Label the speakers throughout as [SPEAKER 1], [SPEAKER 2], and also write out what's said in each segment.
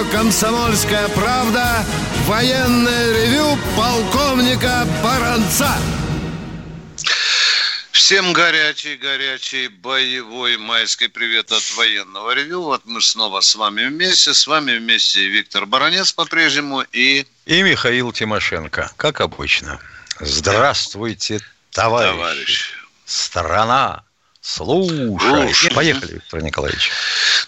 [SPEAKER 1] радио «Комсомольская правда» военное ревю полковника Баранца.
[SPEAKER 2] Всем горячий-горячий боевой майский привет от военного ревю. Вот мы снова с вами вместе. С вами вместе Виктор Баранец по-прежнему и...
[SPEAKER 3] И Михаил Тимошенко, как обычно. Здравствуйте, товарищи. Товарищ. Страна, Слушай. Слушай. Поехали, Виктор Николаевич.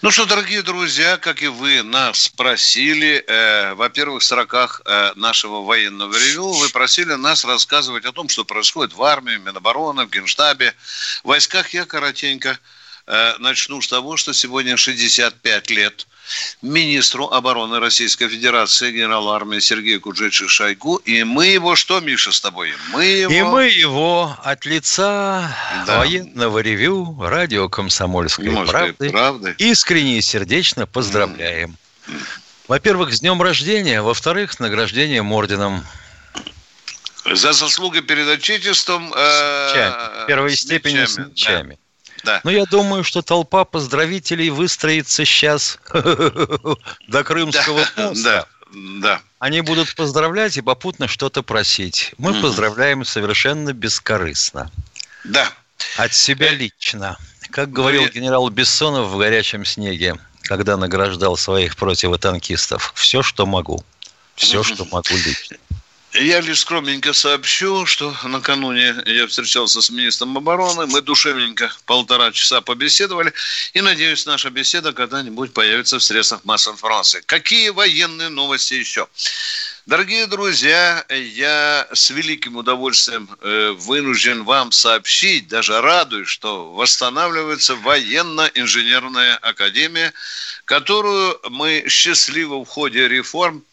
[SPEAKER 2] Ну что, дорогие друзья, как и вы нас просили, э, во-первых, в сроках э, нашего военного ревю, вы просили нас рассказывать о том, что происходит в армии, в Минобороны, в Генштабе, в войсках. Я коротенько э, начну с того, что сегодня 65 лет министру обороны Российской Федерации, генералу армии Сергею Куджечи Шойгу. И мы его что, Миша, с тобой?
[SPEAKER 3] Мы его... И мы его от лица да. военного ревю радио «Комсомольской правды» правды. искренне и сердечно поздравляем. Mm. Во-первых, с днем рождения, во-вторых, с награждением орденом.
[SPEAKER 2] За заслуги перед Отечеством. Э,
[SPEAKER 3] Первой степени с мечами. Да. Да. Но я думаю, что толпа поздравителей выстроится сейчас до Крымского моста. Да, да. Они будут поздравлять и попутно что-то просить. Мы поздравляем совершенно бескорыстно.
[SPEAKER 2] Да.
[SPEAKER 3] От себя э, лично. Как говорил генерал Бессонов в «Горячем снеге», когда награждал своих противотанкистов, все, что могу. Все, что могу лично.
[SPEAKER 2] Я лишь скромненько сообщу, что накануне я встречался с министром обороны, мы душевненько полтора часа побеседовали, и надеюсь, наша беседа когда-нибудь появится в средствах массовой информации. Какие военные новости еще? Дорогие друзья, я с великим удовольствием э, вынужден вам сообщить, даже радуюсь, что восстанавливается военно-инженерная академия, которую мы счастливо в ходе реформ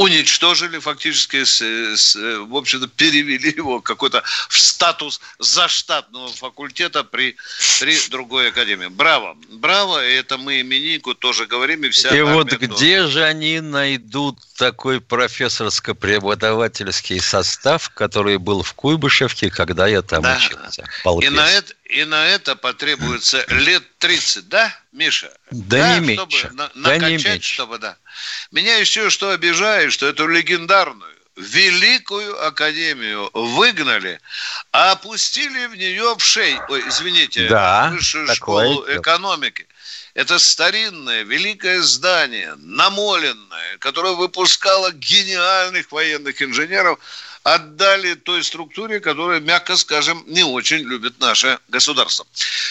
[SPEAKER 2] уничтожили фактически, с, с, в общем-то, перевели его какой-то в статус заштатного факультета при, при другой академии. Браво! Браво! И это мы имениннику тоже говорим, и вся
[SPEAKER 3] И вот тоже. где же они найдут такой профессорско-преподавательский состав, который был в Куйбышевке, когда я там да. учился?
[SPEAKER 2] И на, это, и на это потребуется лет 30, да, Миша?
[SPEAKER 3] Да, да не чтобы меньше.
[SPEAKER 2] На, да накачать, не меньше. чтобы, да. Меня еще что обижает, что эту легендарную Великую Академию выгнали, а опустили в нее в шей, ой, извините, да, высшую школу экономики. Это старинное, великое здание, намоленное, которое выпускало гениальных военных инженеров, отдали той структуре, которая, мягко скажем, не очень любит наше государство.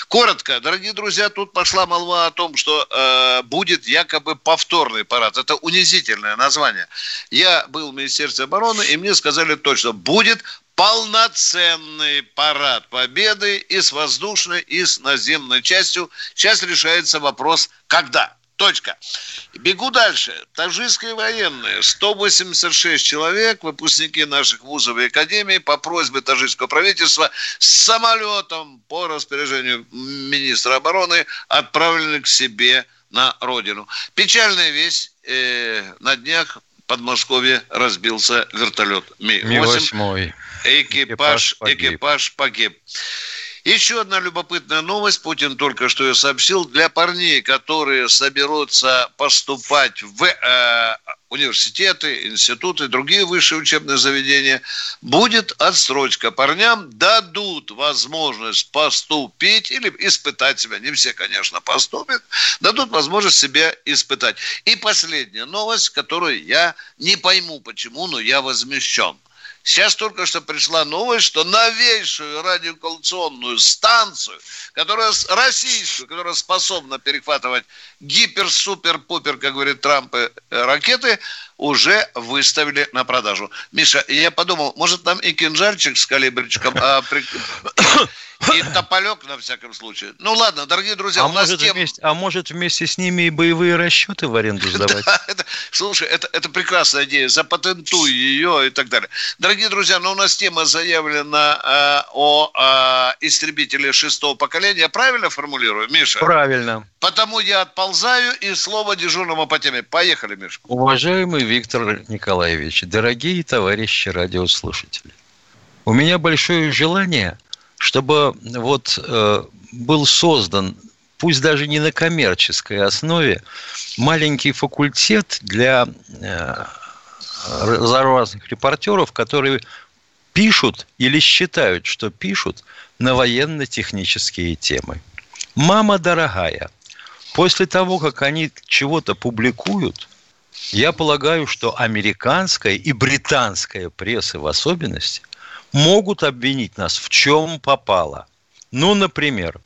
[SPEAKER 2] Коротко, дорогие друзья, тут пошла молва о том, что э, будет якобы повторный парад. Это унизительное название. Я был в Министерстве обороны, и мне сказали точно, будет полноценный парад победы и с воздушной, и с наземной частью. Сейчас решается вопрос, когда. Точка. Бегу дальше. Таджикские военные. 186 человек, выпускники наших вузов и академий по просьбе таджикского правительства с самолетом по распоряжению министра обороны отправлены к себе на родину. Печальная весть. Э, на днях в Подмосковье разбился вертолет Ми-8.
[SPEAKER 3] Ми-8.
[SPEAKER 2] Экипаж, экипаж погиб. Экипаж погиб. Еще одна любопытная новость. Путин только что ее сообщил. Для парней, которые соберутся поступать в э, университеты, институты, другие высшие учебные заведения, будет отсрочка. Парням дадут возможность поступить или испытать себя. Не все, конечно, поступят. Дадут возможность себя испытать. И последняя новость, которую я не пойму почему, но я возмещен – Сейчас только что пришла новость, что новейшую радиоколлекционную станцию, которая российскую, которая способна перехватывать гипер-супер-пупер, как говорит Трамп, э, ракеты, уже выставили на продажу. Миша, я подумал, может там и кинжальчик с калибричком, а при... И тополек на всяком случае. Ну ладно, дорогие друзья,
[SPEAKER 3] а у нас может, тем... вместе, А может вместе с ними и боевые расчеты в аренду сдавать? Да,
[SPEAKER 2] это, слушай, это, это прекрасная идея. Запатентуй ее и так далее. Дорогие друзья, ну у нас тема заявлена э, о э, истребителе шестого поколения. Я правильно формулирую, Миша?
[SPEAKER 3] Правильно.
[SPEAKER 2] Потому я отползаю и слово дежурному по теме. Поехали, Миша.
[SPEAKER 3] Уважаемый Виктор Николаевич, дорогие товарищи радиослушатели, у меня большое желание – чтобы вот э, был создан пусть даже не на коммерческой основе, маленький факультет для э, разных репортеров, которые пишут или считают, что пишут на военно-технические темы. Мама дорогая, после того, как они чего-то публикуют, я полагаю, что американская и британская пресса в особенности могут обвинить нас в чем попало. Ну, например,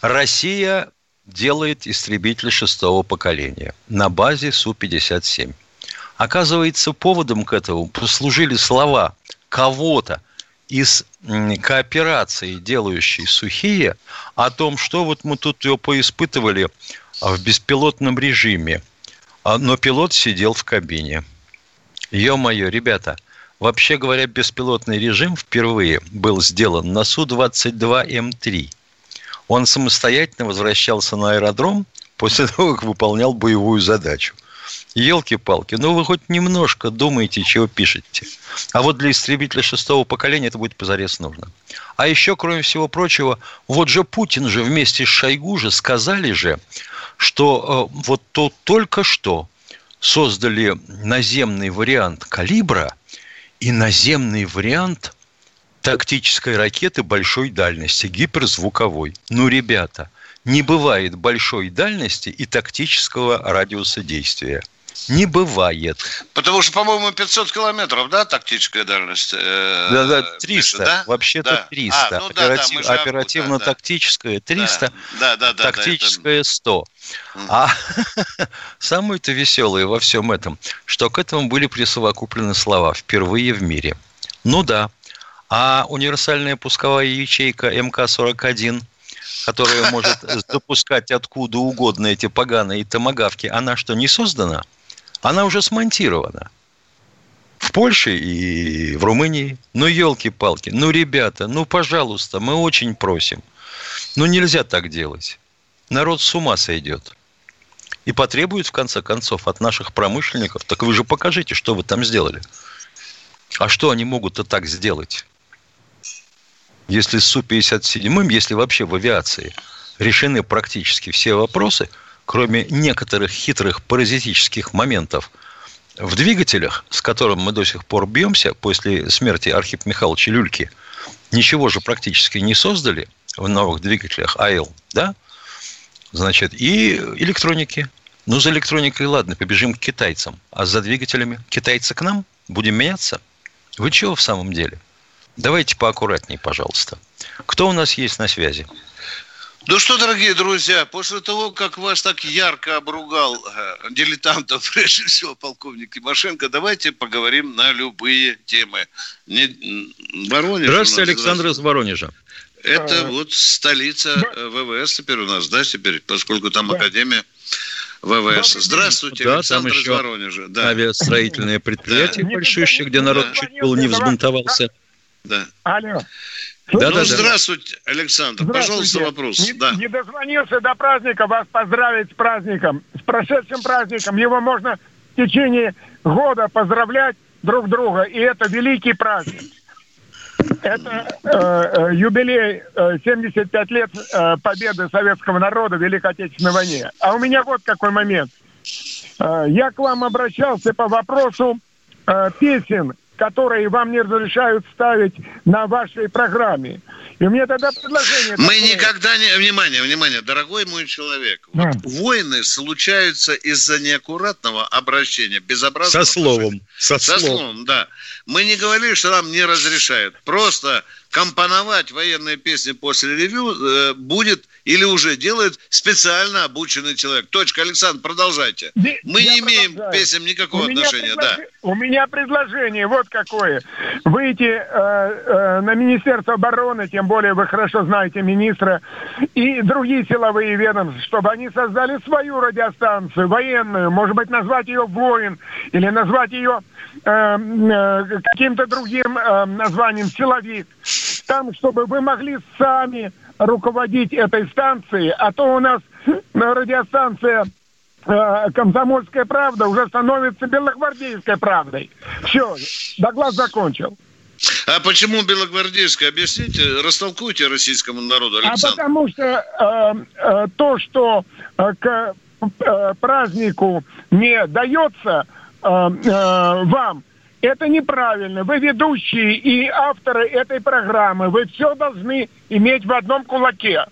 [SPEAKER 3] Россия делает истребитель шестого поколения на базе Су-57. Оказывается, поводом к этому послужили слова кого-то из кооперации, делающей сухие, о том, что вот мы тут ее поиспытывали в беспилотном режиме, но пилот сидел в кабине. Ё-моё, ребята, вообще говоря, беспилотный режим впервые был сделан на Су-22М3. Он самостоятельно возвращался на аэродром после того, как выполнял боевую задачу. Елки-палки, ну вы хоть немножко думаете, чего пишете. А вот для истребителя шестого поколения это будет позарез нужно. А еще, кроме всего прочего, вот же Путин же вместе с Шойгу же сказали же, что э, вот то только что создали наземный вариант калибра и наземный вариант тактической ракеты большой дальности, гиперзвуковой. Ну, ребята, не бывает большой дальности и тактического радиуса действия. Не бывает.
[SPEAKER 2] Потому что, по-моему, 500 километров, да, тактическая дальность?
[SPEAKER 3] Э, да, да, 300. Да? Вообще-то да. 300. А, ну, Оператив, да, да, Оперативно-тактическая 300, да, да, да, тактическая 100. Да, это... А самое-то веселое во всем этом, что к этому были присовокуплены слова «впервые в мире». Ну да. А универсальная пусковая ячейка МК-41 которая может запускать откуда угодно эти поганые томогавки, она что, не создана? Она уже смонтирована. В Польше и в Румынии. Ну, елки-палки. Ну, ребята, ну, пожалуйста, мы очень просим. Ну, нельзя так делать. Народ с ума сойдет. И потребует, в конце концов, от наших промышленников, так вы же покажите, что вы там сделали. А что они могут-то так сделать? Если с Су-57, если вообще в авиации решены практически все вопросы – кроме некоторых хитрых паразитических моментов в двигателях, с которым мы до сих пор бьемся после смерти Архипа Михайловича Люльки, ничего же практически не создали в новых двигателях АЭЛ, да? Значит, и электроники. Ну, за электроникой, ладно, побежим к китайцам. А за двигателями китайцы к нам? Будем меняться? Вы чего в самом деле? Давайте поаккуратнее, пожалуйста. Кто у нас есть на связи?
[SPEAKER 2] Ну что, дорогие друзья, после того, как вас так ярко обругал э, дилетантов, прежде всего, полковник Тимошенко, давайте поговорим на любые темы. Не,
[SPEAKER 3] Воронеж Здравствуйте, Александр из Воронежа.
[SPEAKER 2] Это а, вот столица. ВВС теперь у нас, да, теперь, поскольку там да. Академия ВВС. Здравствуйте,
[SPEAKER 3] да, Александр там еще из Воронежа. Да. Авиастроительное предприятие да. большущее, где народ да. чуть было не взбунтовался.
[SPEAKER 2] Да. Алло. Да, ну, да, здравствуйте, Александр. Здравствуйте. Пожалуйста, вопрос.
[SPEAKER 4] Не, да. не дозвонился до праздника, вас поздравить с праздником, с прошедшим праздником. Его можно в течение года поздравлять друг друга, и это великий праздник. Это э, э, юбилей э, 75 лет э, победы советского народа в Великой Отечественной войне. А у меня вот какой момент. Э, я к вам обращался по вопросу э, песен которые вам не разрешают ставить на вашей программе. И меня тогда предложение...
[SPEAKER 2] Мы такое. никогда не... Внимание, внимание, дорогой мой человек. Да. Вот войны случаются из-за неаккуратного обращения, безобразного...
[SPEAKER 3] Со словом.
[SPEAKER 2] Со, Со словом. словом, да. Мы не говорили, что нам не разрешают. Просто компоновать военные песни после ревю э, будет или уже делает специально обученный человек. Точка, Александр, продолжайте. Мы Я не имеем к песням никакого у отношения. Предлож... Да.
[SPEAKER 4] У меня предложение вот какое. Выйти э, э, на Министерство обороны, тем более вы хорошо знаете министра, и другие силовые ведомства, чтобы они создали свою радиостанцию, военную, может быть, назвать ее «Воин», или назвать ее э, э, каким-то другим э, названием «Силовик». Там, чтобы вы могли сами руководить этой станцией, а то у нас радиостанция э, «Комсомольская правда» уже становится белогвардейской правдой. Все, доклад закончил.
[SPEAKER 2] А почему белогвардейская? Объясните, растолкуйте российскому народу,
[SPEAKER 4] а Александр. А потому что э, э, то, что э, к э, празднику не дается э, э, вам, это неправильно. Вы ведущие и авторы этой программы. Вы все должны иметь в одном кулаке.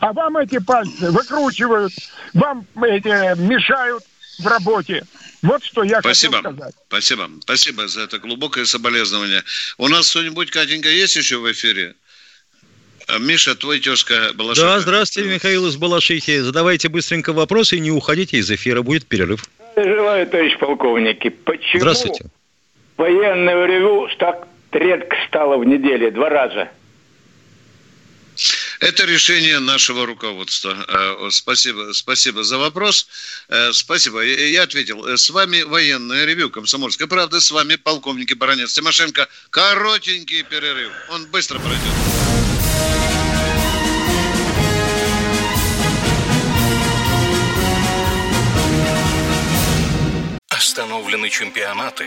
[SPEAKER 4] А вам эти пальцы выкручивают, вам эти мешают в работе. Вот что я
[SPEAKER 2] Спасибо.
[SPEAKER 4] хотел сказать.
[SPEAKER 2] Спасибо. Спасибо за это глубокое соболезнование. У нас кто-нибудь, Катенька, есть еще в эфире? А, Миша, твой тезка Балашиха.
[SPEAKER 3] Да, здравствуйте, Михаил из Балашихи. Задавайте быстренько вопросы и не уходите из эфира, будет перерыв.
[SPEAKER 5] Желаю, товарищ полковники. Почему
[SPEAKER 3] Здравствуйте.
[SPEAKER 5] Военное ревю так редко стало в неделе, два раза?
[SPEAKER 2] Это решение нашего руководства. Э, спасибо, спасибо за вопрос. Э, спасибо. Я ответил. С вами военное ревю «Комсомольская правда». С вами полковник и баронец Тимошенко. Коротенький перерыв. Он быстро пройдет.
[SPEAKER 6] Остановлены чемпионаты.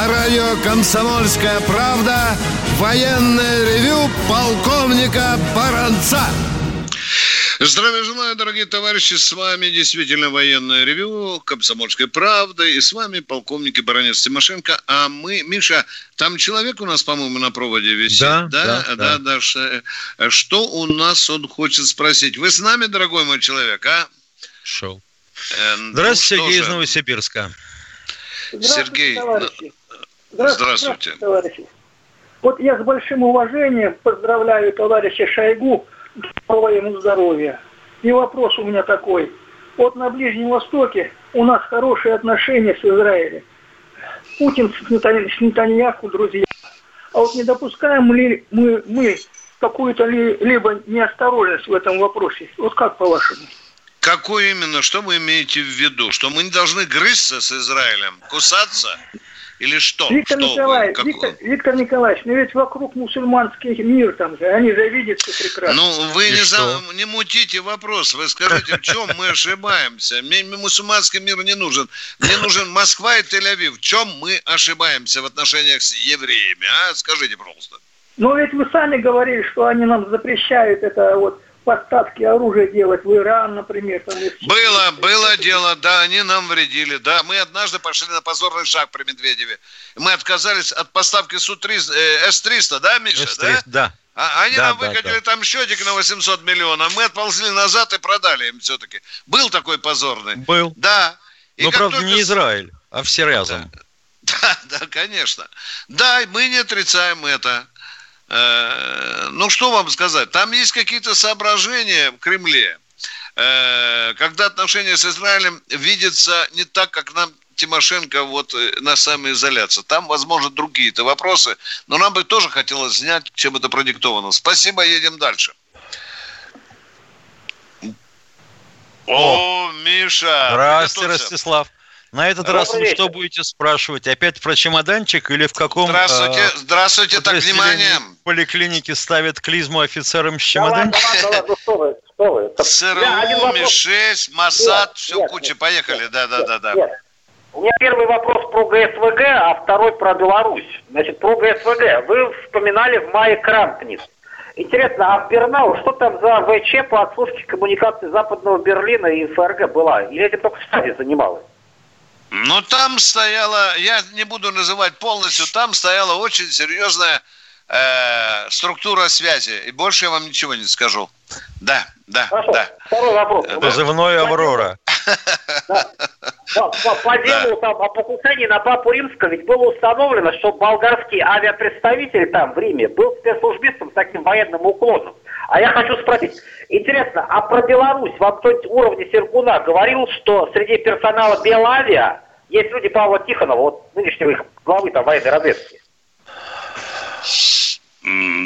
[SPEAKER 1] На радио «Комсомольская правда» военное ревю полковника Баранца.
[SPEAKER 2] Здравия желаю, дорогие товарищи. С вами действительно военное ревю «Комсомольской правды». И с вами полковник и баронец Тимошенко. А мы, Миша, там человек у нас, по-моему, на проводе висит.
[SPEAKER 3] Да, да, да. да,
[SPEAKER 2] да. да. Что у нас он хочет спросить? Вы с нами, дорогой мой человек, а?
[SPEAKER 3] Шел. Э, Здравствуйте, ну, Сергей из Новосибирска.
[SPEAKER 2] Здравствуйте, Сергей, товарищи. Здравствуйте. Здравствуйте,
[SPEAKER 7] товарищи. Вот я с большим уважением поздравляю товарища Шойгу, здоровья ему здоровья. И вопрос у меня такой. Вот на Ближнем Востоке у нас хорошие отношения с Израилем. Путин с, Нетаньяху друзья. А вот не допускаем ли мы, мы какую-то ли, либо неосторожность в этом вопросе? Вот как по-вашему?
[SPEAKER 2] Какую именно? Что вы имеете в виду? Что мы не должны грызться с Израилем? Кусаться? Или что?
[SPEAKER 7] Виктор,
[SPEAKER 2] что
[SPEAKER 7] Николаевич,
[SPEAKER 2] вы,
[SPEAKER 7] Виктор, Виктор Николаевич, ну ведь вокруг мусульманский мир там же, они же видят все прекрасно.
[SPEAKER 2] Ну, вы не, за, не мутите вопрос, вы скажите, в чем мы ошибаемся? Мне мусульманский мир не нужен. Мне нужен Москва и Тель-Авив. В чем мы ошибаемся в отношениях с евреями? А? Скажите, пожалуйста.
[SPEAKER 7] Ну, ведь вы сами говорили, что они нам запрещают это вот поставки оружия делать в Иран, например. Там,
[SPEAKER 2] было, было дело, да, они нам вредили, да. Мы однажды пошли на позорный шаг при Медведеве. Мы отказались от поставки Су-300, э, С-300, да, Миша,
[SPEAKER 3] С-300, да? Да.
[SPEAKER 2] А, они да, нам выкатили да, да. там счетик на 800 миллионов. Мы отползли назад и продали им все-таки. Был такой позорный?
[SPEAKER 3] Был.
[SPEAKER 2] Да.
[SPEAKER 3] И Но, правда, только... не Израиль, а все разом.
[SPEAKER 2] Да, да, конечно. Да, мы не отрицаем это. Э, ну, что вам сказать? Там есть какие-то соображения в Кремле, э, когда отношения с Израилем видятся не так, как нам Тимошенко вот э, на самоизоляции. Там, возможно, другие-то вопросы, но нам бы тоже хотелось знать, чем это продиктовано. Спасибо, едем дальше. О, Миша!
[SPEAKER 3] Здравствуйте, Ростислав. На этот Добрый раз вы что будете спрашивать? Опять про чемоданчик или в каком...
[SPEAKER 2] Здравствуйте, э, здравствуйте, так, внимание.
[SPEAKER 3] В поликлинике ставят клизму офицерам с чемоданчиком? Да ладно,
[SPEAKER 2] да ладно, что вы, что вы. ЦРУ, МИ-6, МОСАД, все нет, куча, поехали, да-да-да.
[SPEAKER 8] У меня первый вопрос про ГСВГ, а второй про Беларусь. Значит, про ГСВГ. Вы вспоминали в мае Крампниц. Интересно, а в Бернау что там за ВЧ по отсутствию коммуникации Западного Берлина и ФРГ была? Или этим только Стадия занималась?
[SPEAKER 2] Ну, там стояла, я не буду называть полностью, там стояла очень серьезная э, структура связи. И больше я вам ничего не скажу. Да, да, Хорошо. да.
[SPEAKER 3] Второй вопрос. Позывной «Аврора».
[SPEAKER 8] Да. По, по делу да. там, о покушении на Папу Римского ведь было установлено, что болгарский авиапредставитель там в Риме был спецслужбистом с таким военным уклоном. А я хочу спросить, интересно, а про Беларусь вам кто-нибудь уровня Сергуна говорил, что среди персонала Белавиа есть люди Павла Тихонова, вот нынешнего их главы там военной разведки?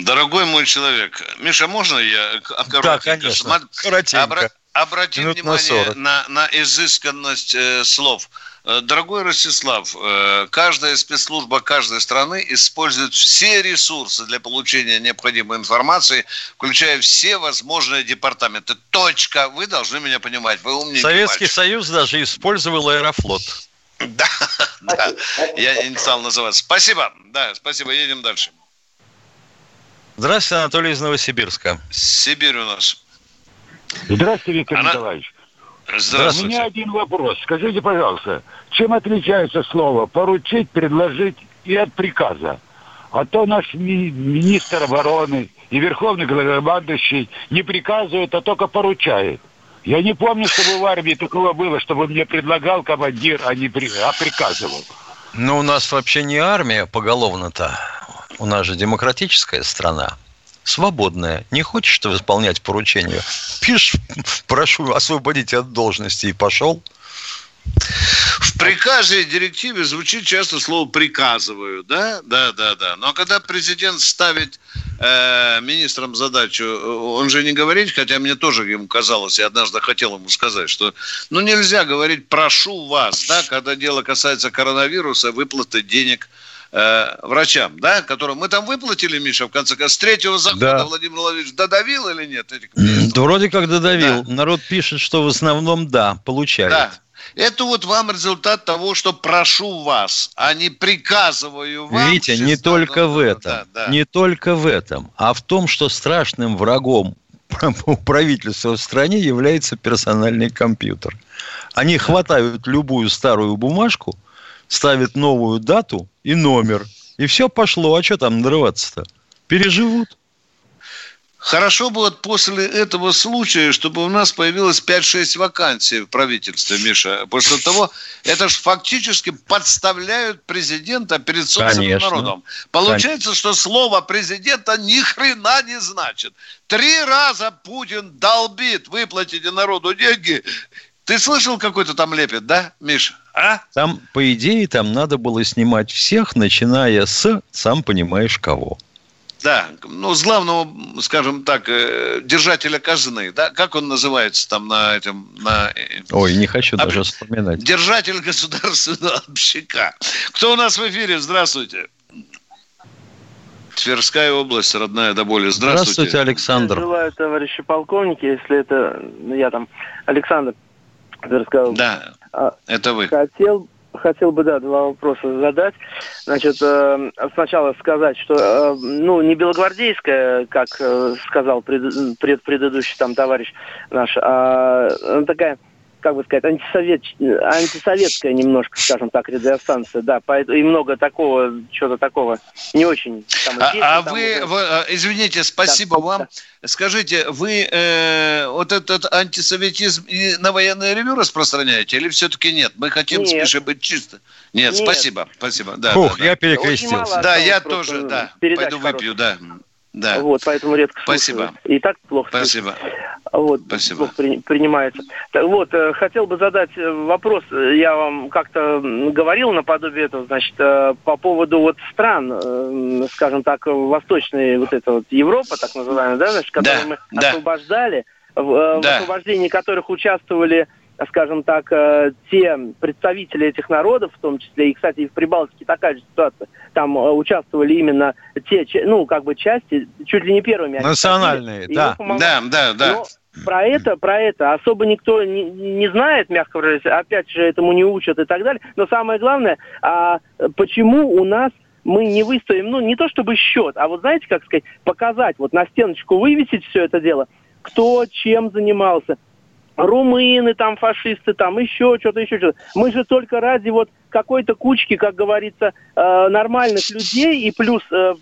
[SPEAKER 2] Дорогой мой человек, Миша, можно я
[SPEAKER 3] коротенько? Да, конечно,
[SPEAKER 2] коротенько. Обра- обрати Минут внимание на, на, на изысканность э, слов. Э, дорогой Ростислав, э, каждая спецслужба каждой страны использует все ресурсы для получения необходимой информации, включая все возможные департаменты. Точка. Вы должны меня понимать. Вы умнее.
[SPEAKER 3] Советский мальчик. Союз даже использовал аэрофлот.
[SPEAKER 2] Да, да. Я не стал называться. Спасибо. Да, спасибо. Едем дальше.
[SPEAKER 3] Здравствуйте, Анатолий из Новосибирска.
[SPEAKER 2] Сибирь у нас.
[SPEAKER 9] Здравствуйте, Виктор Она... Николаевич. Здравствуйте. У меня один вопрос. Скажите, пожалуйста, чем отличается слово «поручить», «предложить» и от приказа? А то наш ми- министр обороны и верховный главнокомандующий не приказывают, а только поручают. Я не помню, чтобы в армии такого было, чтобы мне предлагал командир, а не при... а приказывал.
[SPEAKER 3] Ну, у нас вообще не армия поголовно-то у нас же демократическая страна, свободная. Не хочешь ты исполнять поручение? Пишешь, прошу освободить от должности и пошел.
[SPEAKER 2] В приказе и директиве звучит часто слово «приказываю», да? Да, да, да. Но когда президент ставит э, министрам задачу, он же не говорит, хотя мне тоже ему казалось, я однажды хотел ему сказать, что ну нельзя говорить «прошу вас», да, когда дело касается коронавируса, выплаты денег – э, врачам, да, которым мы там выплатили, Миша, в конце концов, с третьего захода да. Владимир Владимирович додавил или нет?
[SPEAKER 3] Да вроде как додавил. Да. Народ пишет, что в основном да, получает. Да.
[SPEAKER 2] Это вот вам результат того, что прошу вас, а не приказываю вам.
[SPEAKER 3] Видите, не только в этом, да, да. не только в этом, а в том, что страшным врагом правительства в стране является персональный компьютер. Они хватают любую старую бумажку, ставят новую дату и номер. И все пошло. А что там надрываться-то? Переживут.
[SPEAKER 2] Хорошо бы вот после этого случая, чтобы у нас появилось 5-6 вакансий в правительстве, Миша. После того, это же фактически подставляют президента перед собственным Конечно. народом. Получается, Конечно. что слово президента ни хрена не значит. Три раза Путин долбит, выплатите народу деньги. Ты слышал какой-то там лепет, да, Миша?
[SPEAKER 3] А? Там, по идее, там надо было снимать всех, начиная с, сам понимаешь, кого.
[SPEAKER 2] Да, ну, с главного, скажем так, э, держателя казны, да, как он называется там на этом, на...
[SPEAKER 3] Э, Ой, не хочу об... даже вспоминать.
[SPEAKER 2] Держатель государственного общака. Кто у нас в эфире? Здравствуйте. Тверская область, родная до боли. Здравствуйте.
[SPEAKER 3] Здравствуйте, Александр.
[SPEAKER 10] Желаю, товарищи полковники, если это, ну, я там, Александр
[SPEAKER 2] Тверская область. Да. А, это вы.
[SPEAKER 10] Хотел, хотел бы, да, два вопроса задать. Значит, э, сначала сказать, что, э, ну, не белогвардейская, как э, сказал пред, пред, предыдущий там товарищ наш, а такая как бы сказать, антисовет, антисоветская немножко, скажем так, радиостанция, да, поэтому и много такого, чего-то такого не очень.
[SPEAKER 2] Там, а, а там вы, уже... вы, а, извините, спасибо да, вам. Да. Скажите, вы э, вот этот антисоветизм и на военное ревю распространяете или все-таки нет? Мы хотим нет. спеши быть чисто. Нет, нет, спасибо, спасибо. Да,
[SPEAKER 3] Фух,
[SPEAKER 2] да,
[SPEAKER 3] я перекрестился.
[SPEAKER 2] Да, я тоже, да, пойду выпью, да.
[SPEAKER 10] Да. Вот, поэтому редко
[SPEAKER 2] Спасибо.
[SPEAKER 10] Слушаю. И так плохо.
[SPEAKER 2] Спасибо.
[SPEAKER 10] Вот, Спасибо. плохо при, принимается. Так, вот, э, хотел бы задать э, вопрос. Я вам как-то говорил наподобие этого, значит, э, по поводу вот стран, скажем так, восточной вот эта вот Европа, так называемая, да, значит, которые да, мы да. освобождали, да. в освобождении которых участвовали скажем так, э, те представители этих народов, в том числе, и, кстати, и в Прибалтике такая же ситуация, там э, участвовали именно те, ну, как бы части, чуть ли не первыми.
[SPEAKER 3] Национальные, да.
[SPEAKER 2] Да, да, да. Но
[SPEAKER 10] про это, про это особо никто не, не знает, мягко выражаясь, опять же, этому не учат и так далее. Но самое главное, а почему у нас мы не выставим, ну, не то чтобы счет, а вот знаете, как сказать, показать, вот на стеночку вывесить все это дело, кто чем занимался, румыны там, фашисты там, еще что-то, еще что-то. Мы же только ради вот какой-то кучки, как говорится, э, нормальных людей и плюс э,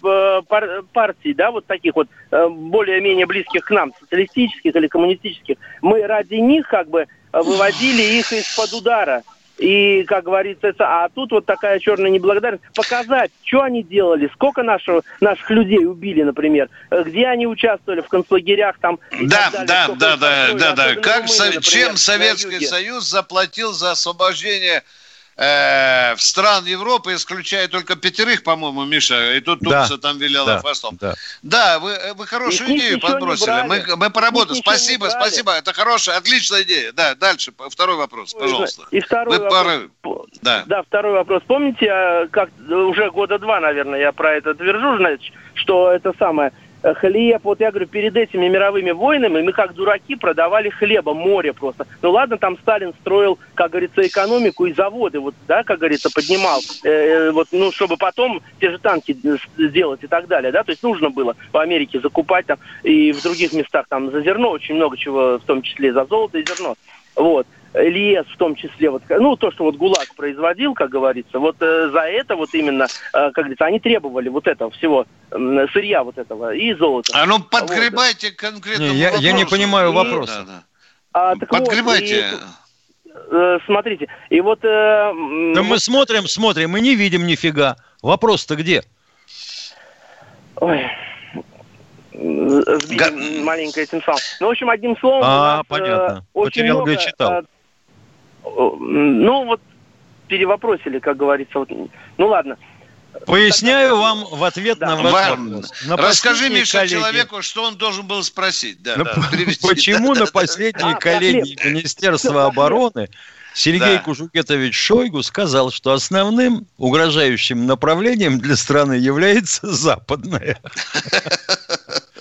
[SPEAKER 10] пар партий, да, вот таких вот э, более-менее близких к нам, социалистических или коммунистических, мы ради них как бы выводили их из-под удара. И, как говорится, а тут вот такая черная неблагодарность. Показать, что они делали, сколько нашего, наших людей убили, например, где они участвовали в концлагерях там.
[SPEAKER 2] Да, да, да, да, да, да, да. Как, Румынии, например, чем Советский Союз заплатил за освобождение э, в стран Европы, исключая только пятерых, по-моему, Миша, и тут да, Турция там виляла да, хвостом. Да, да вы, вы хорошую и идею подбросили. Мы, мы поработали. Спасибо, спасибо. Это хорошая, отличная идея. Да, дальше. Второй вопрос, пожалуйста.
[SPEAKER 10] И второй вы вопрос. Пора... Да. да, второй вопрос. Помните, а, как уже года два, наверное, я про это твержу, значит, что это самое Э, хлеб. Вот я говорю, перед этими мировыми войнами мы как дураки продавали хлеба, море просто. Ну ладно, там Сталин строил, как говорится, экономику и заводы, вот, да, как говорится, поднимал, э, э вот, ну, чтобы потом те же танки сделать и так далее, да, то есть нужно было в Америке закупать там и в других местах там за зерно очень много чего, в том числе за золото и зерно. Вот. ЛИЭС в том числе, вот, ну, то, что вот ГУЛАГ производил, как говорится, вот э, за это вот именно, э, как говорится, они требовали вот этого всего, э, сырья вот этого и золота.
[SPEAKER 2] А ну, подгребайте вот. конкретно
[SPEAKER 3] не, я, я не понимаю вопроса. Да, да.
[SPEAKER 2] А, подгребайте. Вот,
[SPEAKER 10] и, э, смотрите, и вот... Э,
[SPEAKER 3] да мы смотрим, смотрим, мы не видим нифига. Вопрос-то где?
[SPEAKER 10] Ой, сбили Га... маленько этим самым. Ну, в общем, одним словом...
[SPEAKER 3] А, нас, понятно. Э, очень Материал много, читал.
[SPEAKER 10] Ну, вот перевопросили, как говорится. Вот, ну, ладно.
[SPEAKER 3] Поясняю вам в ответ да. на ваш вопрос.
[SPEAKER 2] На Расскажи, Миша, коллеги... человеку, что он должен был спросить. Да,
[SPEAKER 3] на... да, Почему на последней коллегии Министерства обороны Сергей да. Кужугетович Шойгу сказал, что основным угрожающим направлением для страны является западное.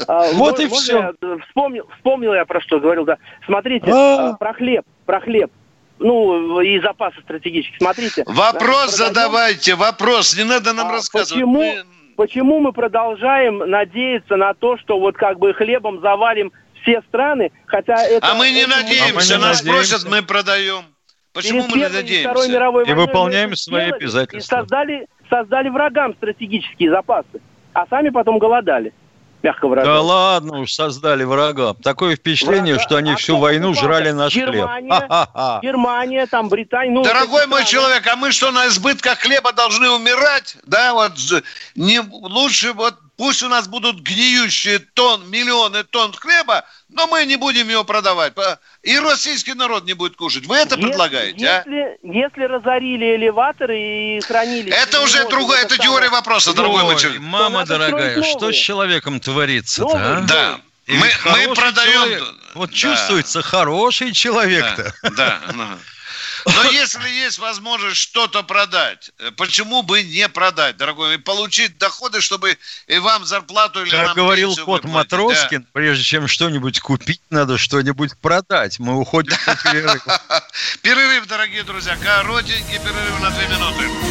[SPEAKER 10] А, вот и все. Вспомнил, вспомнил я про что говорил, да. Смотрите, а. про хлеб, про хлеб ну, и запасы стратегические. Смотрите.
[SPEAKER 2] Вопрос да, задавайте, вопрос, не надо нам а рассказывать.
[SPEAKER 10] Почему, мы... почему мы продолжаем надеяться на то, что вот как бы хлебом завалим все страны, хотя это...
[SPEAKER 2] А мы не надеемся, а мы не нас надеемся. просят, мы продаем. Почему мы не надеемся? Второй мировой
[SPEAKER 3] и выполняем свои обязательства. И
[SPEAKER 10] создали, создали врагам стратегические запасы, а сами потом голодали мягко выражаясь.
[SPEAKER 3] Да ладно уж, создали врага. Такое впечатление, врага. что они а всю войну жрали наш
[SPEAKER 10] Германия, хлеб. Германия, там Британия. Ну,
[SPEAKER 2] Дорогой мой человек, а мы что, на избытках хлеба должны умирать? Да, вот не, лучше вот Пусть у нас будут гниющие тон, миллионы тонн хлеба, но мы не будем его продавать. И российский народ не будет кушать. Вы это если, предлагаете,
[SPEAKER 10] а? если, а? Если разорили элеваторы и хранили...
[SPEAKER 2] Это уже другое, это теория вопроса, мой человек.
[SPEAKER 3] Мама дорогая, что с человеком творится-то, а?
[SPEAKER 2] Да. мы, мы продаем...
[SPEAKER 3] Человек, вот да. чувствуется хороший человек-то.
[SPEAKER 2] Да, да. Но если есть возможность что-то продать, э, почему бы не продать, дорогой, и получить доходы, чтобы и вам зарплату или
[SPEAKER 3] Как говорил кот Матроскин, да. прежде чем что-нибудь купить, надо что-нибудь продать. Мы уходим на перерыв.
[SPEAKER 2] Перерыв, дорогие друзья, коротенький перерыв на две минуты.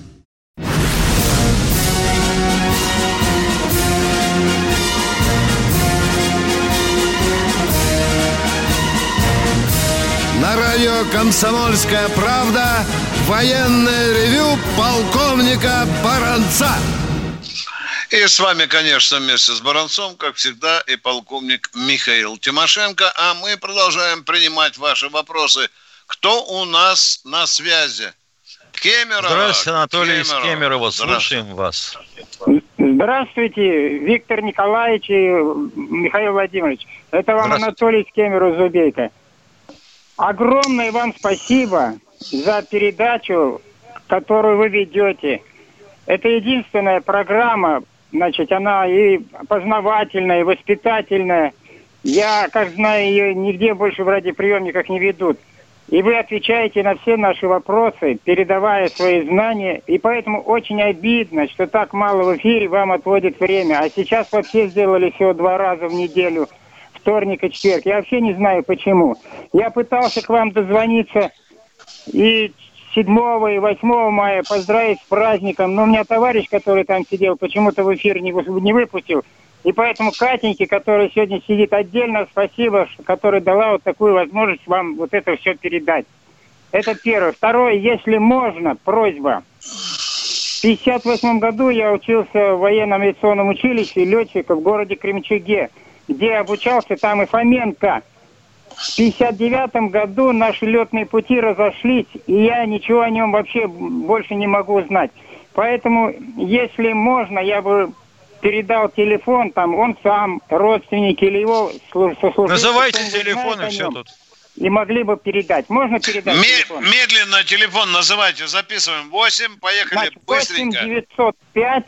[SPEAKER 1] «Комсомольская правда» военное ревю полковника Баранца.
[SPEAKER 2] И с вами, конечно, вместе с Баранцом, как всегда, и полковник Михаил Тимошенко. А мы продолжаем принимать ваши вопросы. Кто у нас на связи?
[SPEAKER 3] Кемерово. Здравствуйте, Анатолий Кемерово. из Кемерово. Слушаем вас.
[SPEAKER 11] Здравствуйте, Виктор Николаевич и Михаил Владимирович. Это вам Анатолий из Кемерово Зубейка. Огромное вам спасибо за передачу, которую вы ведете. Это единственная программа, значит, она и познавательная, и воспитательная. Я, как знаю, ее нигде больше в радиоприемниках не ведут. И вы отвечаете на все наши вопросы, передавая свои знания. И поэтому очень обидно, что так мало в эфире вам отводит время. А сейчас вообще сделали всего два раза в неделю, вторник и четверг. Я вообще не знаю почему. Я пытался к вам дозвониться и 7 и 8 мая поздравить с праздником. Но у меня товарищ, который там сидел, почему-то в эфир не, не выпустил. И поэтому Катеньке, которая сегодня сидит отдельно, спасибо, которая дала вот такую возможность вам вот это все передать. Это первое. Второе, если можно, просьба. В 1958 году я учился в военном авиационном училище летчика в городе Кремчуге, где обучался там и Фоменко. В 1959 году наши летные пути разошлись, и я ничего о нем вообще больше не могу знать. Поэтому, если можно, я бы передал телефон, там он сам, родственники или его
[SPEAKER 3] сослуживцы. Называйте телефон и все тут.
[SPEAKER 11] И могли бы передать. Можно передать Ме-
[SPEAKER 2] телефон? Медленно телефон называйте, записываем. 8, поехали Значит, 8 быстренько.
[SPEAKER 11] 905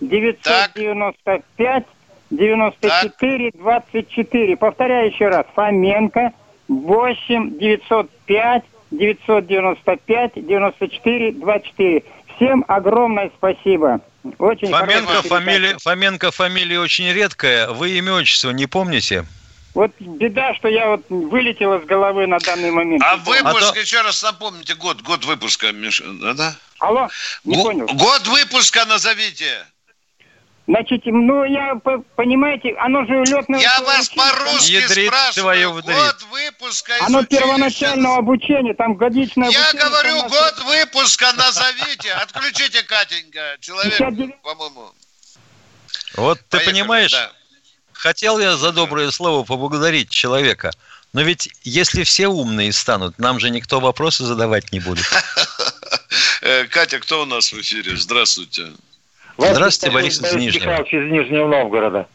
[SPEAKER 11] 995 так. 94 так. 24. Повторяю еще раз. Фоменко 8 905 995 94 24. Всем огромное спасибо.
[SPEAKER 3] Очень Фоменко фамилия, Фоменко фамилия очень редкая. Вы имя отчество не помните?
[SPEAKER 11] Вот беда, что я вот вылетел из головы на данный момент.
[SPEAKER 2] А выпуск, а то... еще раз напомните, год, год выпуска, Миша, да?
[SPEAKER 11] Алло, не Г- понял.
[SPEAKER 2] Год выпуска назовите.
[SPEAKER 11] Значит, ну, я, понимаете, оно же летное...
[SPEAKER 2] Я вас по-русски спрашиваю, год выпуска
[SPEAKER 11] Оно первоначального обучения, там годичное
[SPEAKER 2] Я
[SPEAKER 11] обучение,
[SPEAKER 2] говорю, нас... год выпуска назовите. Отключите, Катенька, человек, по-моему.
[SPEAKER 3] Вот ты понимаешь, да. хотел я за доброе слово поблагодарить человека, но ведь если все умные станут, нам же никто вопросы задавать не будет.
[SPEAKER 2] Э, Катя, кто у нас в эфире? Здравствуйте.
[SPEAKER 3] Здравствуйте, Борис из
[SPEAKER 12] Нижнего. Из Нижнего Новгорода.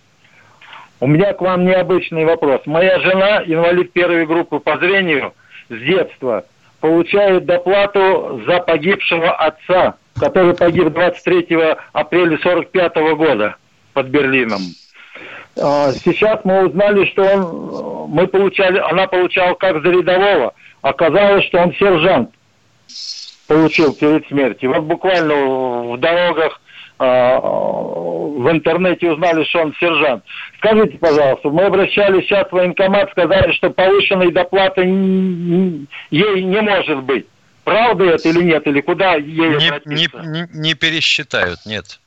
[SPEAKER 12] У меня к вам необычный вопрос. Моя жена, инвалид первой группы по зрению, с детства получает доплату за погибшего отца, который погиб 23 апреля 45 года под Берлином. А, сейчас мы узнали, что он, мы получали, она получала как за рядового. Оказалось, что он сержант получил перед смертью. Вот буквально в дорогах в интернете узнали, что он сержант. Скажите, пожалуйста, мы обращались сейчас в военкомат, сказали, что повышенной доплаты ей не может быть. Правда это или нет? Или куда ей
[SPEAKER 3] не, не, не, не пересчитают, нет.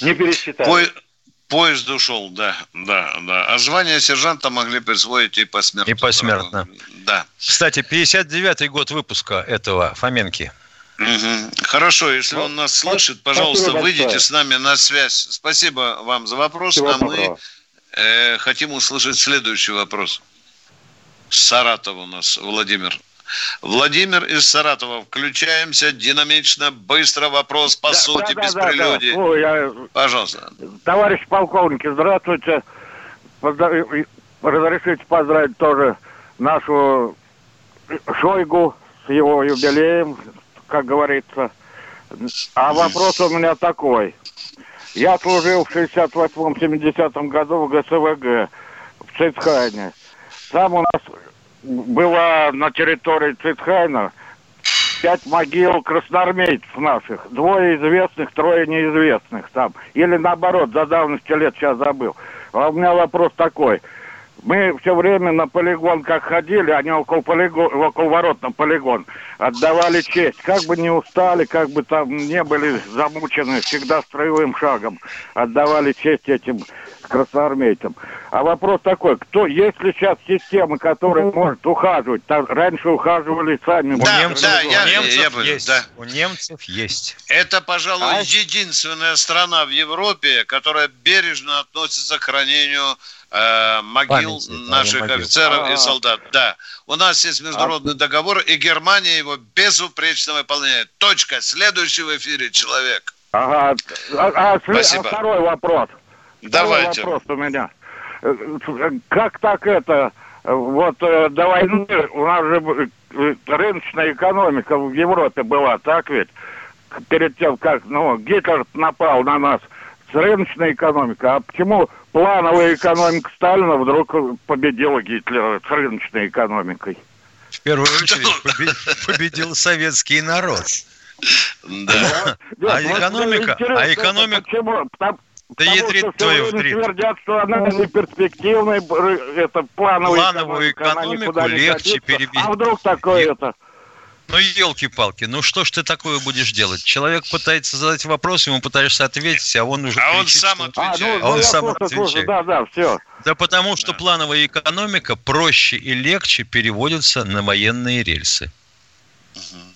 [SPEAKER 12] Не пересчитают.
[SPEAKER 2] По, поезд ушел, да, да, да. А звание сержанта могли присвоить и посмертно.
[SPEAKER 3] И посмертно.
[SPEAKER 2] Да.
[SPEAKER 3] Кстати, 59-й год выпуска этого Фоменки.
[SPEAKER 2] Угу. Хорошо, если он нас слышит, пожалуйста, Спасибо выйдите большое. с нами на связь. Спасибо вам за вопрос, Всего а мы э, хотим услышать следующий вопрос. Саратов у нас, Владимир. Владимир из Саратова. Включаемся динамично, быстро вопрос по да, сути, да, без да, прелюдии. Да. Ой, я... Пожалуйста.
[SPEAKER 13] Товарищ полковник, здравствуйте. Разрешите поздравить тоже нашу Шойгу с его юбилеем, как говорится. А вопрос у меня такой. Я служил в 68-70 году в ГСВГ в Цицхайне. Там у нас была на территории Цицхайна пять могил красноармейцев наших. Двое известных, трое неизвестных там. Или наоборот, за давностью лет сейчас забыл. А у меня вопрос такой – мы все время на полигон как ходили, они около, полигон, около ворот на полигон, отдавали честь. Как бы не устали, как бы там не были замучены, всегда строевым шагом отдавали честь этим красноармейцам. А вопрос такой, кто, есть ли сейчас система, которая может ухаживать? Там раньше ухаживали сами.
[SPEAKER 2] Да, да, я, немцев я, я,
[SPEAKER 3] есть. Да. У немцев есть.
[SPEAKER 2] Это, пожалуй, а? единственная страна в Европе, которая бережно относится к хранению э, могил Памяти, наших могил. офицеров А-а-а. и солдат. Да. У нас есть международный а... договор, и Германия его безупречно выполняет. Точка. Следующий в эфире человек.
[SPEAKER 13] Ага. А, а, Спасибо. а второй вопрос.
[SPEAKER 2] Давайте.
[SPEAKER 13] Второй вопрос у меня. Как так это? Вот э, до войны у нас же э, рыночная экономика в Европе была, так ведь? Перед тем, как ну, Гитлер напал на нас с рыночной экономикой. А почему плановая экономика Сталина вдруг победила Гитлера с рыночной экономикой?
[SPEAKER 3] В первую очередь победил, победил советский народ. Да. А экономика, а экономика... Почему?
[SPEAKER 13] Да ядрит твою вдрит. твердят, что она не перспективная, это плановая
[SPEAKER 3] Плановую экономику легче перебить.
[SPEAKER 13] А вдруг такое Е... это?
[SPEAKER 3] Ну, елки-палки, ну что ж ты такое будешь делать? Человек пытается задать вопрос, ему пытаешься ответить, а он уже
[SPEAKER 2] А кричит, он сам что... отвечает. А, ну,
[SPEAKER 3] а он сам отвечает.
[SPEAKER 13] Слушаю, да, да, все.
[SPEAKER 3] Да потому что да. плановая экономика проще и легче переводится на военные рельсы.
[SPEAKER 2] Угу.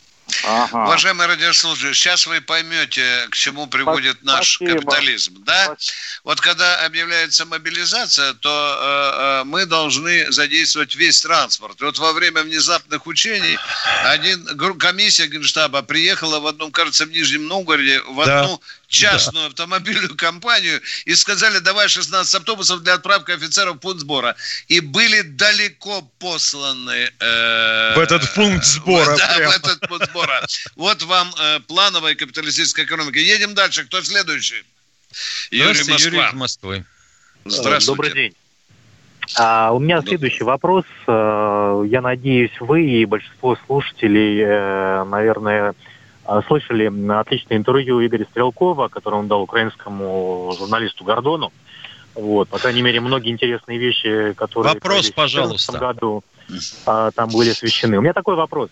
[SPEAKER 2] Ага. Уважаемые радиослушатели, сейчас вы поймете, к чему приводит наш Спасибо. капитализм. Да? Вот когда объявляется мобилизация, то э, э, мы должны задействовать весь транспорт. И вот во время внезапных учений один комиссия Генштаба приехала в одном, кажется, в Нижнем Новгороде, в одну да частную да. автомобильную компанию и сказали, давай 16 автобусов для отправки офицеров в пункт сбора. И были далеко посланы... Э,
[SPEAKER 3] в этот пункт сбора.
[SPEAKER 2] Да, прямо. в этот пункт сбора. Вот вам э, плановая капиталистическая экономика. Едем дальше. Кто следующий?
[SPEAKER 3] Юрий Москва. Юрий из Москвы.
[SPEAKER 14] Здравствуйте. Добрый день. А, у меня следующий вопрос. Э, я надеюсь, вы и большинство слушателей, э, наверное, слышали отличное интервью Игоря Стрелкова, которое он дал украинскому журналисту Гордону. Вот, по крайней мере, многие интересные вещи, которые
[SPEAKER 3] вопрос, пожалуйста.
[SPEAKER 14] в году а, там были освещены. У меня такой вопрос.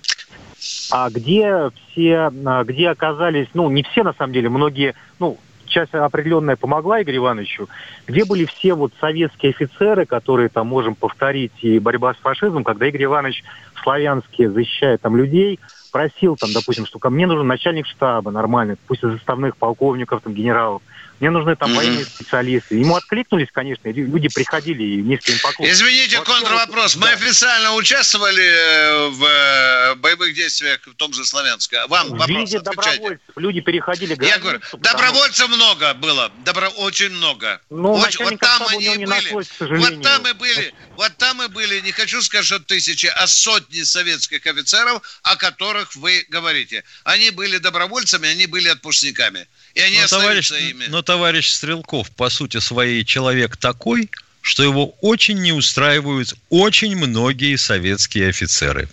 [SPEAKER 14] А где все, а, где оказались, ну, не все на самом деле, многие, ну, часть определенная помогла Игорю Ивановичу. Где были все вот советские офицеры, которые там можем повторить и борьба с фашизмом, когда Игорь Иванович славянские защищает там людей, просил там, допустим, что ко мне нужен начальник штаба нормальный, пусть из заставных полковников, там, генералов, мне нужны там mm-hmm. военные специалисты. Ему откликнулись, конечно, люди приходили и низким поклоном.
[SPEAKER 2] Извините, вот контрвопрос. Мы да. официально участвовали э, в э, боевых действиях в том же Славянске. Вам в вопрос, виде
[SPEAKER 14] добровольцев люди переходили
[SPEAKER 2] границу. Я говорю, добровольцев потому... много было, добро... очень много.
[SPEAKER 14] Ну, очень... Вот там они и были. Нашлось,
[SPEAKER 2] вот там и были. Вот там и были, не хочу сказать, что тысячи, а сотни советских офицеров, о которых вы говорите. Они были добровольцами, они были отпускниками. И они но
[SPEAKER 3] товарищ, ими. Но товарищ Стрелков, по сути своей, человек такой, что его очень не устраивают очень многие советские офицеры.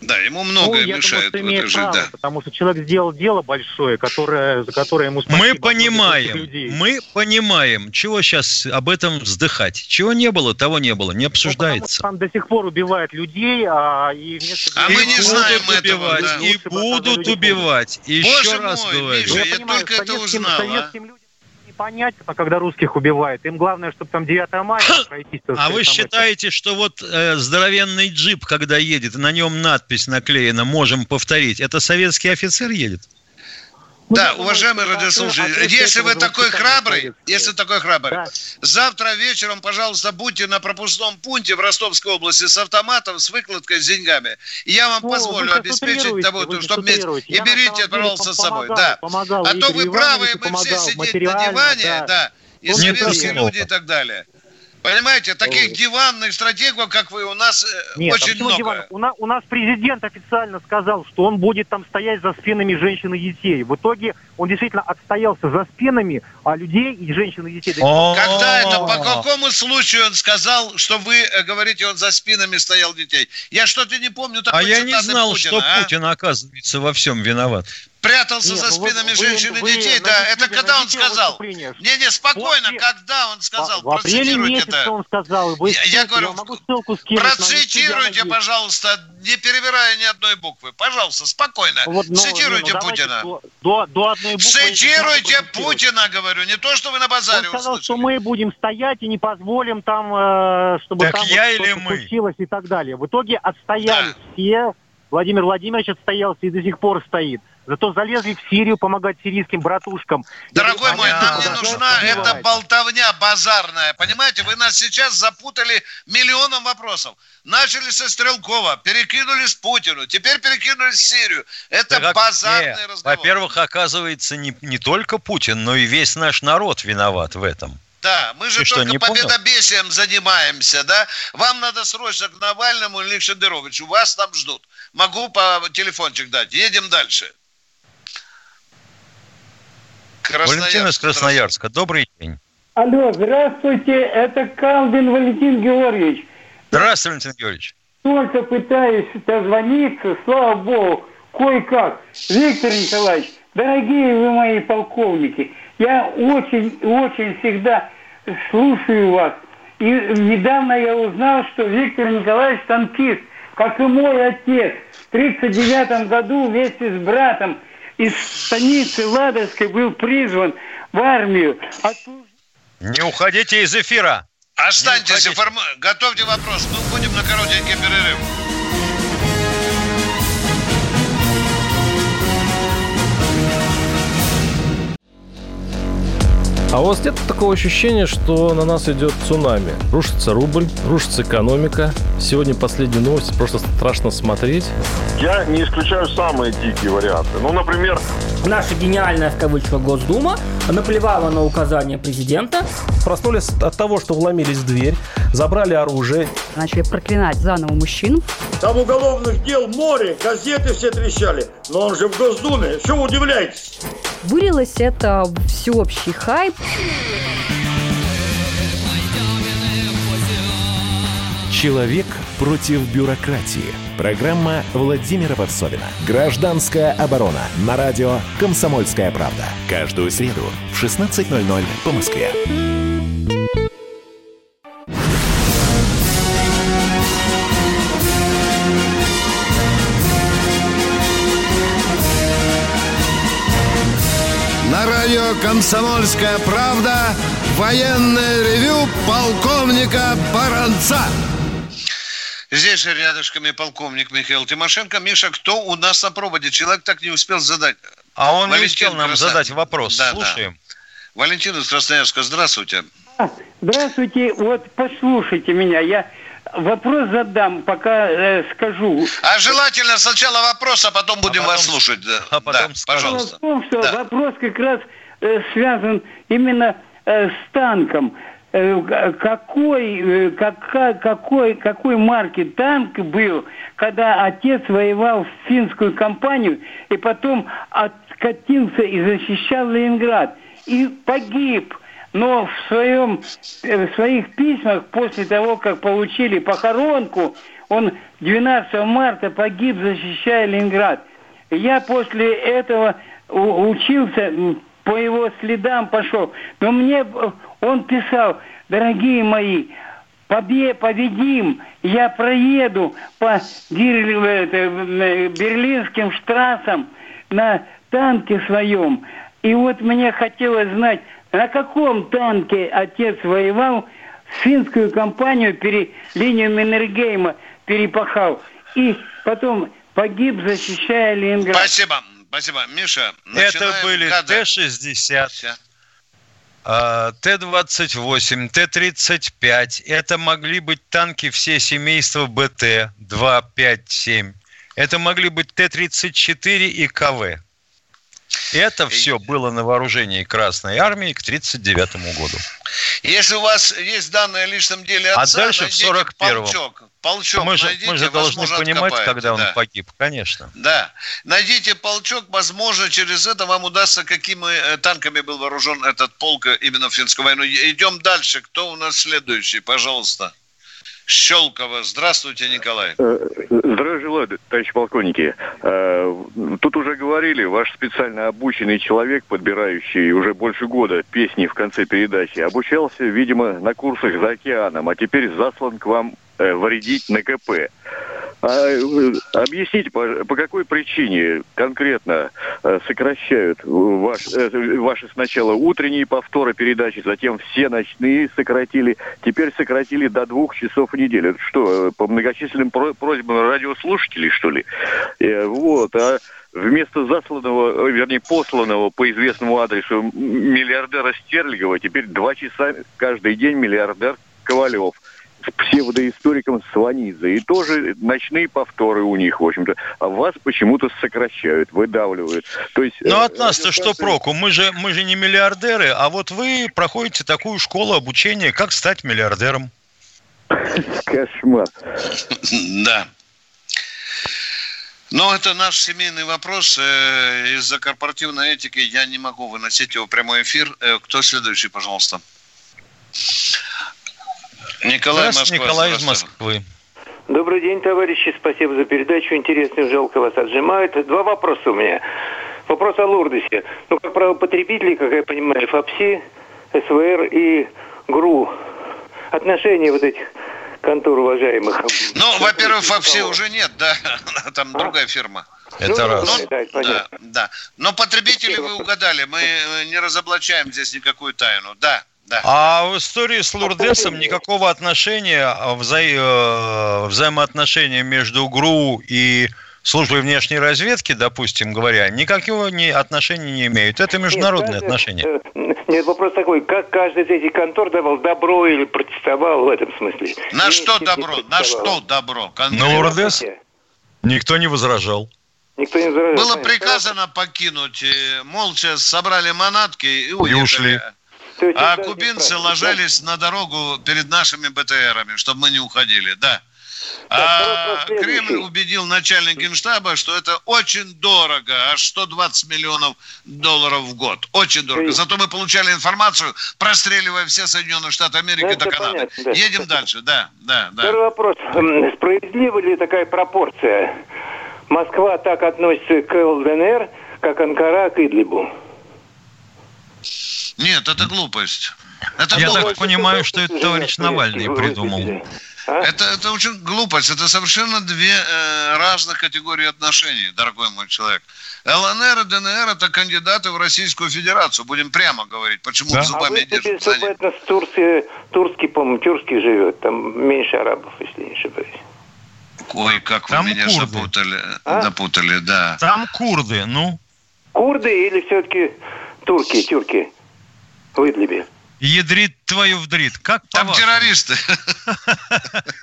[SPEAKER 2] Да, ему многое ну, мешает думаю, в этой
[SPEAKER 14] жизни. Да. Потому что человек сделал дело большое, которое, за которое ему
[SPEAKER 3] Мы понимаем, мы понимаем, чего сейчас об этом вздыхать. Чего не было, того не было, не ну, обсуждается.
[SPEAKER 14] Ну, там до сих пор убивают людей, а и
[SPEAKER 2] вместо... А мы не знаем этого, да.
[SPEAKER 3] И будут убивать. И еще раз
[SPEAKER 2] мой,
[SPEAKER 3] говорю.
[SPEAKER 2] Миша, я, я понимаю, только это узнал, а? людям
[SPEAKER 14] понять, когда русских убивают. Им главное, чтобы там 9 мая
[SPEAKER 3] пройтись. А вы считаете, что вот э, здоровенный джип, когда едет, на нем надпись наклеена «Можем повторить», это советский офицер едет?
[SPEAKER 2] Да, уважаемые радиослушатели, если вы такой храбрый, если такой храбрый, да. завтра вечером, пожалуйста, будьте на пропускном пункте в Ростовской области с автоматом, с выкладкой, с деньгами. И я вам ну, позволю обеспечить того, чтобы И берите, пожалуйста, с собой. Да. а то вы правы, мы все сидеть на диване, да, да и советские люди и так далее. Понимаете, таких диванных стратегов, как вы, у нас э, Нет, очень много. Диван?
[SPEAKER 14] У, нас, у нас президент официально сказал, что он будет там стоять за спинами женщин и детей. В итоге он действительно отстоялся за спинами а людей и женщин и детей.
[SPEAKER 2] Когда это, по какому случаю он сказал, что вы э, говорите, он за спинами стоял детей? Я что-то не помню
[SPEAKER 3] такой А я не знал, Путина, что а? Путин, оказывается, во всем виноват.
[SPEAKER 2] Прятался Нет, за ну спинами вы, женщин вы, и детей, вы, да. Это когда он сказал? Не-не, спокойно, вот, когда он сказал?
[SPEAKER 14] В апреле месяце он сказал. Вы
[SPEAKER 2] я, я говорю, я могу ссылку скинуть процитируйте, пожалуйста, не перебирая ни одной буквы. Пожалуйста, спокойно. Вот, ну, Цитируйте ну, Путина.
[SPEAKER 14] До, до одной буквы.
[SPEAKER 2] Цитируйте Путина, говорю, не то, что вы на базаре
[SPEAKER 14] Он сказал, услышали. что мы будем стоять и не позволим там, э, чтобы так там я вот или мы? случилось и так далее. В итоге отстояли да. все. Владимир Владимирович отстоялся и до сих пор стоит. Зато залезли в Сирию помогать сирийским братушкам.
[SPEAKER 2] Дорогой мой, нам не нужна эта болтовня базарная. Понимаете, вы нас сейчас запутали миллионом вопросов. Начали со Стрелкова, перекинулись Путину, теперь перекинулись в Сирию. Это так, базарный не, разговор.
[SPEAKER 3] Во-первых, оказывается, не, не только Путин, но и весь наш народ виноват в этом.
[SPEAKER 2] Да, мы же Ты только что, победобесием понял? занимаемся, да? Вам надо срочно к Навальному или к Шендеровичу. Вас там ждут. Могу по телефончик дать. Едем дальше.
[SPEAKER 3] Красноярск. Валентин из Красноярска. Добрый день.
[SPEAKER 15] Алло, здравствуйте, это Калдин Валентин Георгиевич.
[SPEAKER 3] Здравствуйте, Валентин Георгиевич.
[SPEAKER 15] Только пытаюсь дозвониться, слава богу, кое-как. Виктор Николаевич, дорогие вы мои полковники, я очень-очень всегда слушаю вас. И недавно я узнал, что Виктор Николаевич танкист, как и мой отец. В 1939 году вместе с братом из станицы Ладожской был призван в армию.
[SPEAKER 3] А Не уходите из эфира.
[SPEAKER 2] Останьтесь, информ... готовьте вопрос. Мы уходим на коротенький перерыв.
[SPEAKER 16] А у вас нет такого ощущения, что на нас идет цунами? Рушится рубль, рушится экономика. Сегодня последняя новость, просто страшно смотреть.
[SPEAKER 17] Я не исключаю самые дикие варианты. Ну, например...
[SPEAKER 18] Наша гениальная, в кавычках, Госдума наплевала на указания президента.
[SPEAKER 16] Проснулись от того, что вломились в дверь, забрали оружие.
[SPEAKER 19] Начали проклинать заново мужчин.
[SPEAKER 20] Там уголовных дел море, газеты все трещали. Но он же в Госдуме, что вы удивляетесь?
[SPEAKER 19] Вылилось это всеобщий хайп.
[SPEAKER 6] Человек против бюрократии. Программа Владимира Варсовина. Гражданская оборона. На радио «Комсомольская правда». Каждую среду в 16.00 по Москве.
[SPEAKER 1] На радио «Комсомольская правда» военное ревю полковника Баранца.
[SPEAKER 2] Здесь же рядышками полковник Михаил Тимошенко. Миша, кто у нас на проводе? Человек так не успел задать.
[SPEAKER 3] А он Валентин не успел нам Красав... задать вопрос. Да, Слушаем. Да.
[SPEAKER 2] Валентин из Красноярска, здравствуйте.
[SPEAKER 15] Здравствуйте, вот послушайте меня. Я вопрос задам, пока э, скажу.
[SPEAKER 2] А желательно сначала вопрос, а потом будем а потом, вас слушать. Да, а потом да, пожалуйста.
[SPEAKER 15] В том, что да. вопрос как раз э, связан именно э, с танком. Э, какой, э, какой, какой, какой марки танк был, когда отец воевал в финскую компанию и потом откатился и защищал Ленинград. И погиб. Но в, своем, э, в своих письмах после того, как получили похоронку, он 12 марта погиб, защищая Ленинград. Я после этого учился, по его следам пошел. Но мне он писал, дорогие мои, побе, победим, я проеду по берлинским штрассам на танке своем. И вот мне хотелось знать, на каком танке отец воевал, финскую компанию, пере, линию Меннергейма перепахал. И потом погиб, защищая Ленинград.
[SPEAKER 2] Спасибо, спасибо. Миша,
[SPEAKER 3] Это были Т-60. Т-28, Т-35. Это могли быть танки все семейства БТ 2, 5, 7. Это могли быть Т-34 и КВ. Это все было на вооружении Красной Армии к 1939 году.
[SPEAKER 2] Если у вас есть данные о личном деле а
[SPEAKER 3] отца, а дальше в 41-м. Полчок мы же, найдите, мы же должны понимать, откопаете, когда он да. погиб, конечно.
[SPEAKER 2] Да. Найдите полчок, возможно, через это вам удастся, какими э, танками был вооружен этот полк именно в финскую войну. Идем дальше. Кто у нас следующий? Пожалуйста. Щелково. Здравствуйте, Николай.
[SPEAKER 21] Э, здравия желаю, товарищ полковники. Э, тут уже говорили, ваш специально обученный человек, подбирающий уже больше года песни в конце передачи, обучался, видимо, на курсах за океаном, а теперь заслан к вам вредить на КП. А, э, объясните, по, по какой причине конкретно э, сокращают ваш, э, ваши сначала утренние повторы передачи, затем все ночные сократили, теперь сократили до двух часов в неделю. Это что, по многочисленным просьбам радиослушателей, что ли? Вот, а вместо засланного, вернее, посланного по известному адресу миллиардера Стерлигова, теперь два часа каждый день миллиардер Ковалев – псевдоисториком Сванидзе. И тоже ночные повторы у них, в общем-то. А вас почему-то сокращают, выдавливают. То есть,
[SPEAKER 3] ну, от нас-то что проку? Мы же, мы же не миллиардеры, а вот вы проходите такую школу обучения, как стать миллиардером.
[SPEAKER 21] Кошмар.
[SPEAKER 2] Да. Но это наш семейный вопрос. Э, из-за корпоративной этики я не могу выносить его в прямой эфир. Э, кто следующий, пожалуйста? Николай, Москва.
[SPEAKER 3] Николай из Москвы.
[SPEAKER 22] Добрый день, товарищи. Спасибо за передачу. Интересно, жалко вас отжимают. Два вопроса у меня. Вопрос о Лурдосе. Ну, как правопотребители, как я понимаю, ФАПСИ, СВР и ГРУ. Отношения вот этих контор уважаемых.
[SPEAKER 2] Ну, во-первых, ФАПСИ уже нет, да. Там а? другая фирма.
[SPEAKER 3] Это ну, раз.
[SPEAKER 2] Ну, да, да. Но потребители вы угадали. Мы не разоблачаем здесь никакую тайну. Да. Да.
[SPEAKER 3] А в истории с Лурдесом никакого отношения, а вза... Э, взаимоотношения между ГРУ и службой внешней разведки, допустим говоря, никакого ни отношения не имеют. Это международные нет, отношения.
[SPEAKER 22] Э, нет, вопрос такой, как каждый из этих контор давал добро или протестовал в этом смысле?
[SPEAKER 2] На что добро? На что добро?
[SPEAKER 3] На Лурдес? Никто не возражал.
[SPEAKER 22] Никто не возражал.
[SPEAKER 2] Было приказано покинуть, э, молча собрали манатки и уехали. И ушли. А кубинцы ложились на дорогу перед нашими БТРами, чтобы мы не уходили, да. А Кремль убедил начальник генштаба, что это очень дорого, аж 120 миллионов долларов в год. Очень дорого. Зато мы получали информацию, простреливая все Соединенные Штаты Америки это до Канады. Понятно, да. Едем дальше, да, да, да.
[SPEAKER 22] Второй вопрос. Справедлива ли такая пропорция? Москва так относится к ЛДНР, как Анкара к Идлибу?
[SPEAKER 2] Нет, это глупость. Это
[SPEAKER 3] Я глупость. так понимаю, что это товарищ Навальный придумал.
[SPEAKER 2] А? Это, это очень глупость. Это совершенно две э, разных категории отношений, дорогой мой человек. ЛНР и ДНР это кандидаты в Российскую Федерацию. Будем прямо говорить. Почему да? зубами а
[SPEAKER 22] это Турции, турский, по-моему, тюркский живет. Там меньше арабов, если не ошибаюсь.
[SPEAKER 2] Ой, как Там вы меня курды. запутали. А? Запутали, да.
[SPEAKER 3] Там курды, ну.
[SPEAKER 22] Курды или все-таки турки, тюрки? В Идлибе.
[SPEAKER 3] Ядрит твою вдрит. Как
[SPEAKER 2] Там террористы.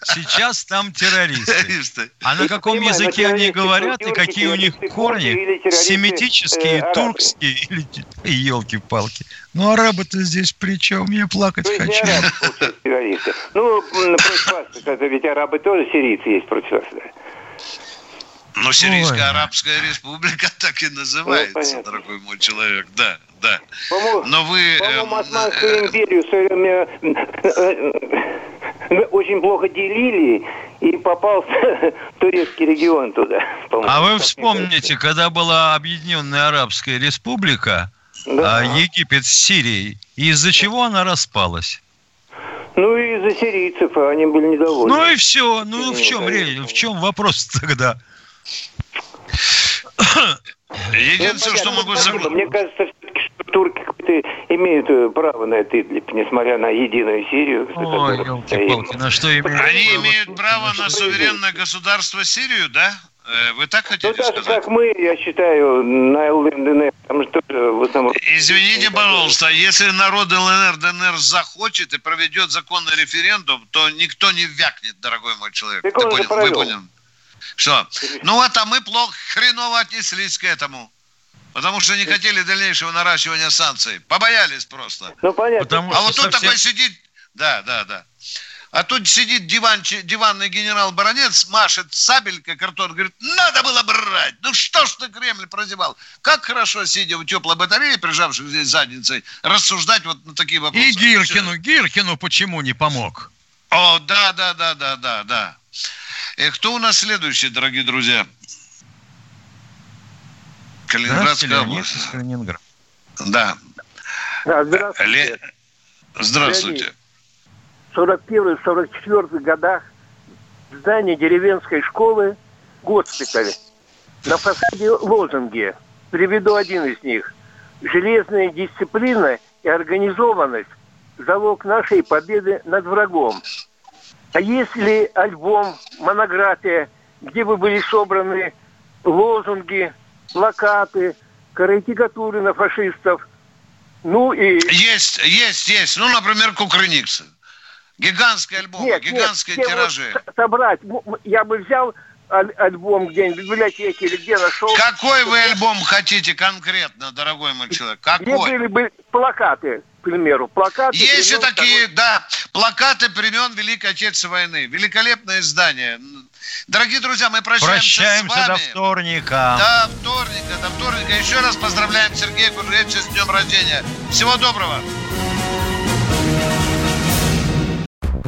[SPEAKER 3] Сейчас там террористы. террористы. А на каком языке они говорят и какие у них корни? Семитические, э, туркские или елки-палки. Ну, арабы-то здесь при чем? Я плакать ну, хочу.
[SPEAKER 22] Ну, против вас, это ведь арабы тоже сирийцы есть против вас.
[SPEAKER 2] Но Сирийская Ой. Арабская Республика так и называется, ну, дорогой мой человек, да, да. Но вы...
[SPEAKER 22] По-моему, эм, Османскую э, империю свое время э, очень плохо делили, и попался турецкий регион туда.
[SPEAKER 3] А вы вспомните, когда была Объединенная Арабская Республика, да. А, Египет с Сирией, из-за чего она распалась?
[SPEAKER 22] Ну, из-за сирийцев, они были недовольны.
[SPEAKER 3] Ну и все. Ну, в чем, в чем вопрос тогда?
[SPEAKER 2] Единственное, что могу
[SPEAKER 22] согласиться... Мне кажется, что турки имеют э, право на это Идлиб, несмотря на единую Сирию.
[SPEAKER 3] Ой, елки-палки, на что имеют
[SPEAKER 2] Они имеют право на суверенное государство Сирию, да? Э, вы так хотите ну, так, сказать?
[SPEAKER 22] как мы, я считаю, на ЛНР, там что в основном...
[SPEAKER 2] Извините, пожалуйста, если народ ЛНР, ДНР захочет и проведет законный референдум, то никто не вякнет, дорогой мой человек. Так Ты понял? Вы поняли? Что? Ну вот, а мы плохо, хреново отнеслись к этому. Потому что не хотели дальнейшего наращивания санкций. Побоялись просто.
[SPEAKER 22] Ну, понятно.
[SPEAKER 2] Потому а вот тут совсем... такой сидит... Да, да, да. А тут сидит диван, диванный генерал Баронец, машет сабелькой картон, говорит, надо было брать. Ну что ж ты Кремль прозевал? Как хорошо, сидя в теплой батарее, прижавшись здесь задницей, рассуждать вот на такие вопросы.
[SPEAKER 3] И Гиркину, Гиркину почему не помог?
[SPEAKER 2] О, да, да, да, да, да, да. И кто у нас следующий, дорогие друзья? Калининградская область. Из Калининграда. Да.
[SPEAKER 10] да здравствуйте. Ле...
[SPEAKER 2] Здравствуйте.
[SPEAKER 10] В 41-44 годах в здании деревенской школы госпиталь. На фасаде лозунги. Приведу один из них. Железная дисциплина и организованность – залог нашей победы над врагом. А если альбом, монография, где бы были собраны лозунги, плакаты, карикатуры на фашистов, ну и...
[SPEAKER 2] Есть, есть, есть. Ну, например, Кукрыниксы. Гигантский альбом, нет, гигантские нет, тиражи.
[SPEAKER 10] Вот собрать, я бы взял альбом где-нибудь в библиотеке или где нашел.
[SPEAKER 2] Какой вы альбом хотите конкретно, дорогой мой человек? Какой? Где
[SPEAKER 10] были бы плакаты, примеру, плакаты.
[SPEAKER 2] Есть и такие, того... да, плакаты времен Великой Отечественной войны. Великолепное издание. Дорогие друзья, мы прощаемся,
[SPEAKER 3] прощаемся
[SPEAKER 2] с
[SPEAKER 3] вами. до вторника.
[SPEAKER 2] До вторника, до вторника. Еще раз поздравляем Сергея Кужевича с днем рождения. Всего доброго.